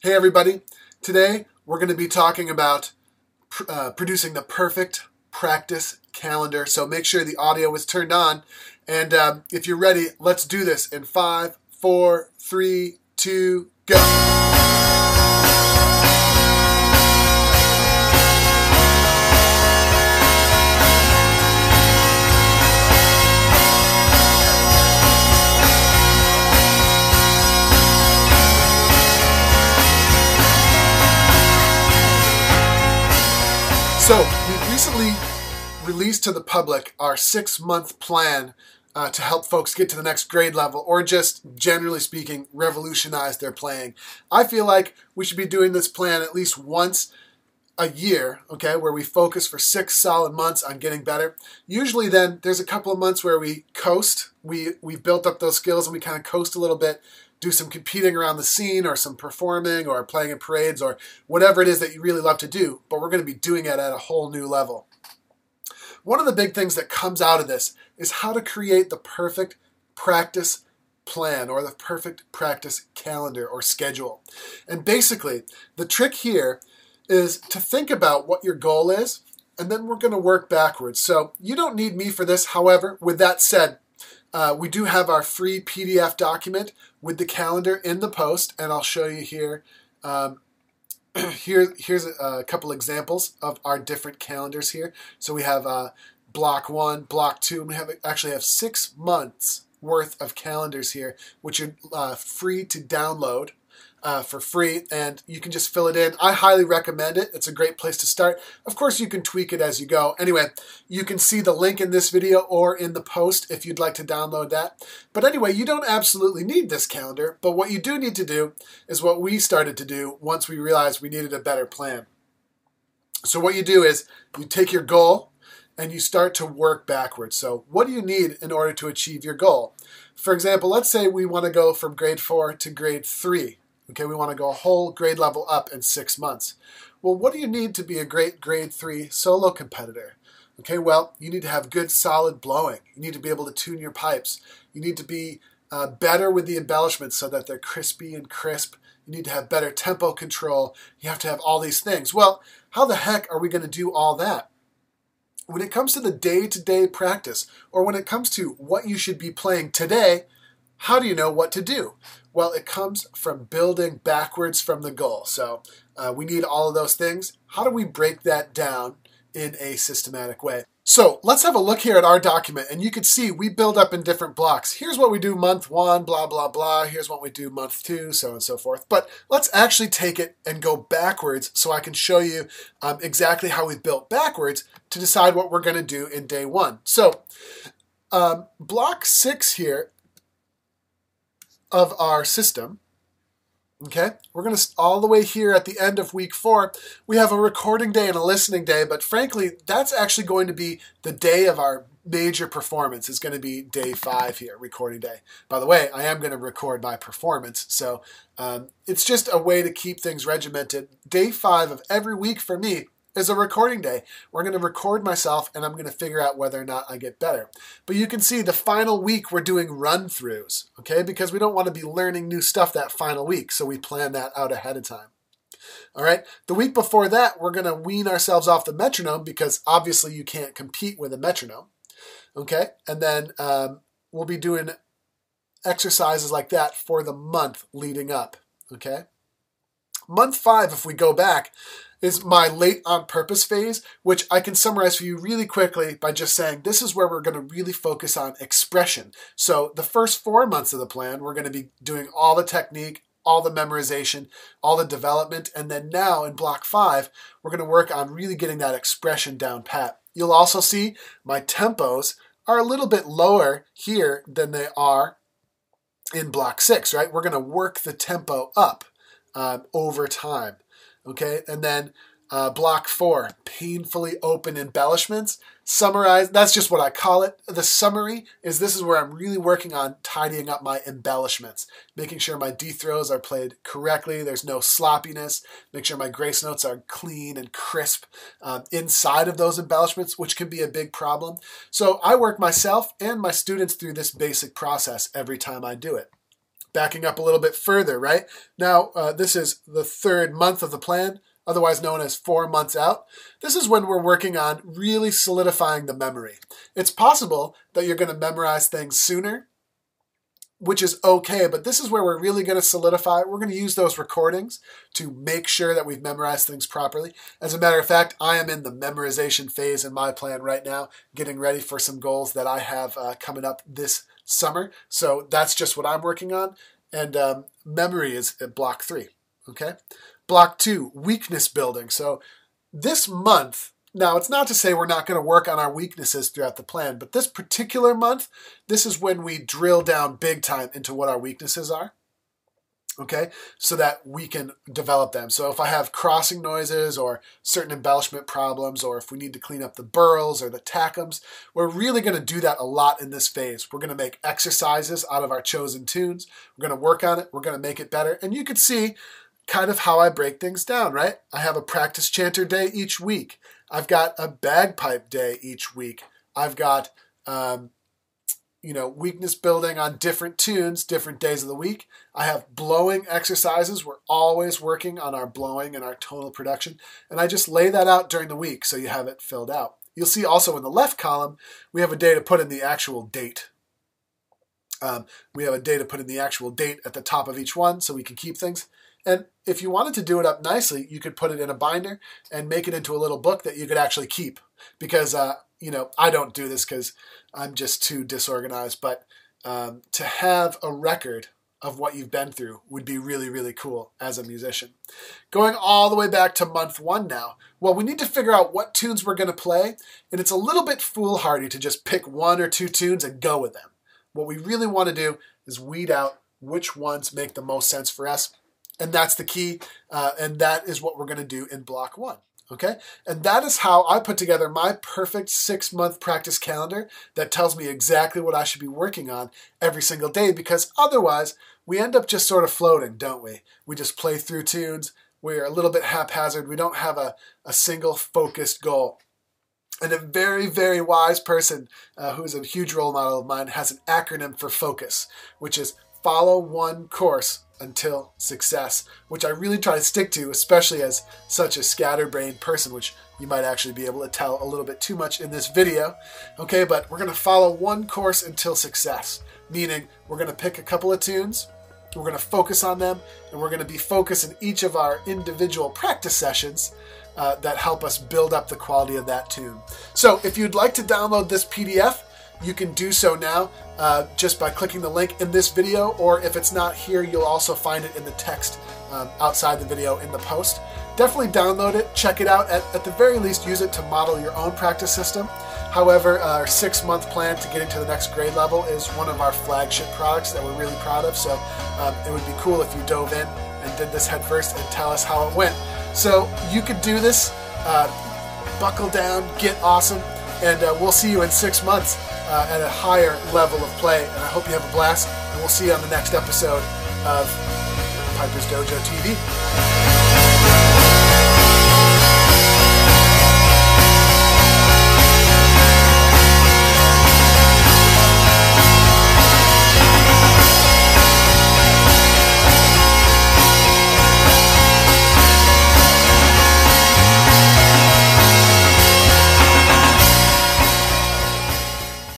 Hey, everybody. Today we're going to be talking about uh, producing the perfect practice calendar. So make sure the audio is turned on. And um, if you're ready, let's do this in five, four, three, two, go. So, we recently released to the public our six month plan uh, to help folks get to the next grade level, or just generally speaking, revolutionize their playing. I feel like we should be doing this plan at least once a year, okay, where we focus for six solid months on getting better. Usually, then there's a couple of months where we coast. We we've built up those skills and we kind of coast a little bit, do some competing around the scene, or some performing, or playing in parades, or whatever it is that you really love to do. But we're going to be doing it at a whole new level. One of the big things that comes out of this is how to create the perfect practice plan or the perfect practice calendar or schedule. And basically, the trick here is to think about what your goal is, and then we're going to work backwards. So you don't need me for this. However, with that said, uh, we do have our free PDF document with the calendar in the post, and I'll show you here. Um, here here's a, a, couple examples of our different calendars here. So we have uh, block one, block two, and we have actually have six months worth of calendars here, which are uh, free to download uh, for free, and you can just fill it in. I highly recommend it. It's a great place to start. Of course, you can tweak it as you go. Anyway, you can see the link in this video or in the post if you'd like to download that. But anyway, you don't absolutely need this calendar, but what you do need to do is what we started to do once we realized we needed a better plan. So what you do is you take your goal and you start to work backwards. So what do you need in order to achieve your goal? For example, let's say we want to go from grade 4 to grade 3 Okay, we want to go a whole grade level up in six months. Well, what do you need to be a great grade three solo competitor? Okay, well, you need to have good solid blowing. You need to be able to tune your pipes. You need to be uh, better with the embellishments so that they're crispy and crisp. You need to have better tempo control. You have to have all these things. Well, how the heck are we going to do all that? When it comes to the day to day practice, or when it comes to what you should be playing today, how do you know what to do? Well, it comes from building backwards from the goal. So uh, we need all of those things. How do we break that down in a systematic way? So let's have a look here at our document, and you can see we build up in different blocks. Here's what we do month one, blah, blah, blah. Here's what we do month two, so on and so forth. But let's actually take it and go backwards so I can show you um, exactly how we built backwards to decide what we're going to do in day one. So um, block six here of our system. Okay, we're going to all the way here at the end of week four. We have a recording day and a listening day, but frankly, that's actually going to be the day of our major performance. Is going to be day five here, recording day. By the way, I am going to record my performance, so um, it's just a way to keep things regimented. Day five of every week for me is a recording day. We're going to record myself and I'm going to figure out whether or not I get better. But you can see the final week we're doing run throughs, okay? Because we don't want to be learning new stuff that final week, so we plan that out ahead of time. All right, the week before that, we're going to wean ourselves off the metronome because obviously you can't compete with a metronome, okay? And then um, we'll be doing exercises like that for the month leading up, okay? Month five, if we go back, is my late on purpose phase, which I can summarize for you really quickly by just saying this is where we're going to really focus on expression. So, the first four months of the plan, we're going to be doing all the technique, all the memorization, all the development, and then now in block five, we're going to work on really getting that expression down pat. You'll also see my tempos are a little bit lower here than they are in block six, right? We're going to work the tempo up um, over time. Okay, and then uh, block four, painfully open embellishments. Summarize, that's just what I call it. The summary is this is where I'm really working on tidying up my embellishments, making sure my D throws are played correctly, there's no sloppiness, make sure my grace notes are clean and crisp um, inside of those embellishments, which can be a big problem. So I work myself and my students through this basic process every time I do it. Backing up a little bit further, right? Now, uh, this is the third month of the plan, otherwise known as four months out. This is when we're working on really solidifying the memory. It's possible that you're going to memorize things sooner which is okay, but this is where we're really going to solidify. We're going to use those recordings to make sure that we've memorized things properly. As a matter of fact, I am in the memorization phase in my plan right now, getting ready for some goals that I have uh, coming up this summer. So that's just what I'm working on. And um, memory is at block three. Okay. Block two, weakness building. So this month, now, it's not to say we're not going to work on our weaknesses throughout the plan, but this particular month, this is when we drill down big time into what our weaknesses are. Okay, so that we can develop them. So if I have crossing noises or certain embellishment problems, or if we need to clean up the birls or the tackums, we're really going to do that a lot in this phase. We're going to make exercises out of our chosen tunes. We're going to work on it. We're going to make it better. And you can see kind of how I break things down, right? I have a practice chanter day each week. I've got a bagpipe day each week. I've got, um, you know, weakness building on different tunes, different days of the week. I have blowing exercises. We're always working on our blowing and our tonal production. And I just lay that out during the week so you have it filled out. You'll see also in the left column, we have a day to put in the actual date. Um, we have a day to put in the actual date at the top of each one so we can keep things. And if you wanted to do it up nicely, you could put it in a binder and make it into a little book that you could actually keep. Because, uh, you know, I don't do this because I'm just too disorganized. But um, to have a record of what you've been through would be really, really cool as a musician. Going all the way back to month one now. Well, we need to figure out what tunes we're going to play, and it's a little bit foolhardy to just pick one or two tunes and go with them. What we really want to do is weed out which ones make the most sense for us and that's the key. Uh, and that is what we're going to do in block one. Okay. And that is how I put together my perfect six month practice calendar that tells me exactly what I should be working on every single day because otherwise we end up just sort of floating, don't we? We just play through tunes. We're a little bit haphazard. We don't have a, a single focused goal. And a very, very wise person uh, who is a huge role model of mine has an acronym for focus, which is follow one course until success, which I really try to stick to, especially as such a scatterbrained person, which you might actually be able to tell a little bit too much in this video. Okay, but we're going to follow one course until success, meaning we're going to pick a couple of tunes, we're going to focus on them, and we're going to be focused in each of our individual practice sessions uh, that help us build up the quality of that tune. So if you'd like to download this PDF, you can do so now uh, just by clicking the link in this video, or if it's not here, you'll also find it in the text um, outside the video in the post. Definitely download it, check it out, at, at the very least, use it to model your own practice system. However, our six month plan to get into the next grade level is one of our flagship products that we're really proud of. So um, it would be cool if you dove in and did this head first and tell us how it went. So you could do this, uh, buckle down, get awesome, and uh, we'll see you in six months uh, at a higher level of play. And I hope you have a blast. And we'll see you on the next episode of Piper's Dojo TV.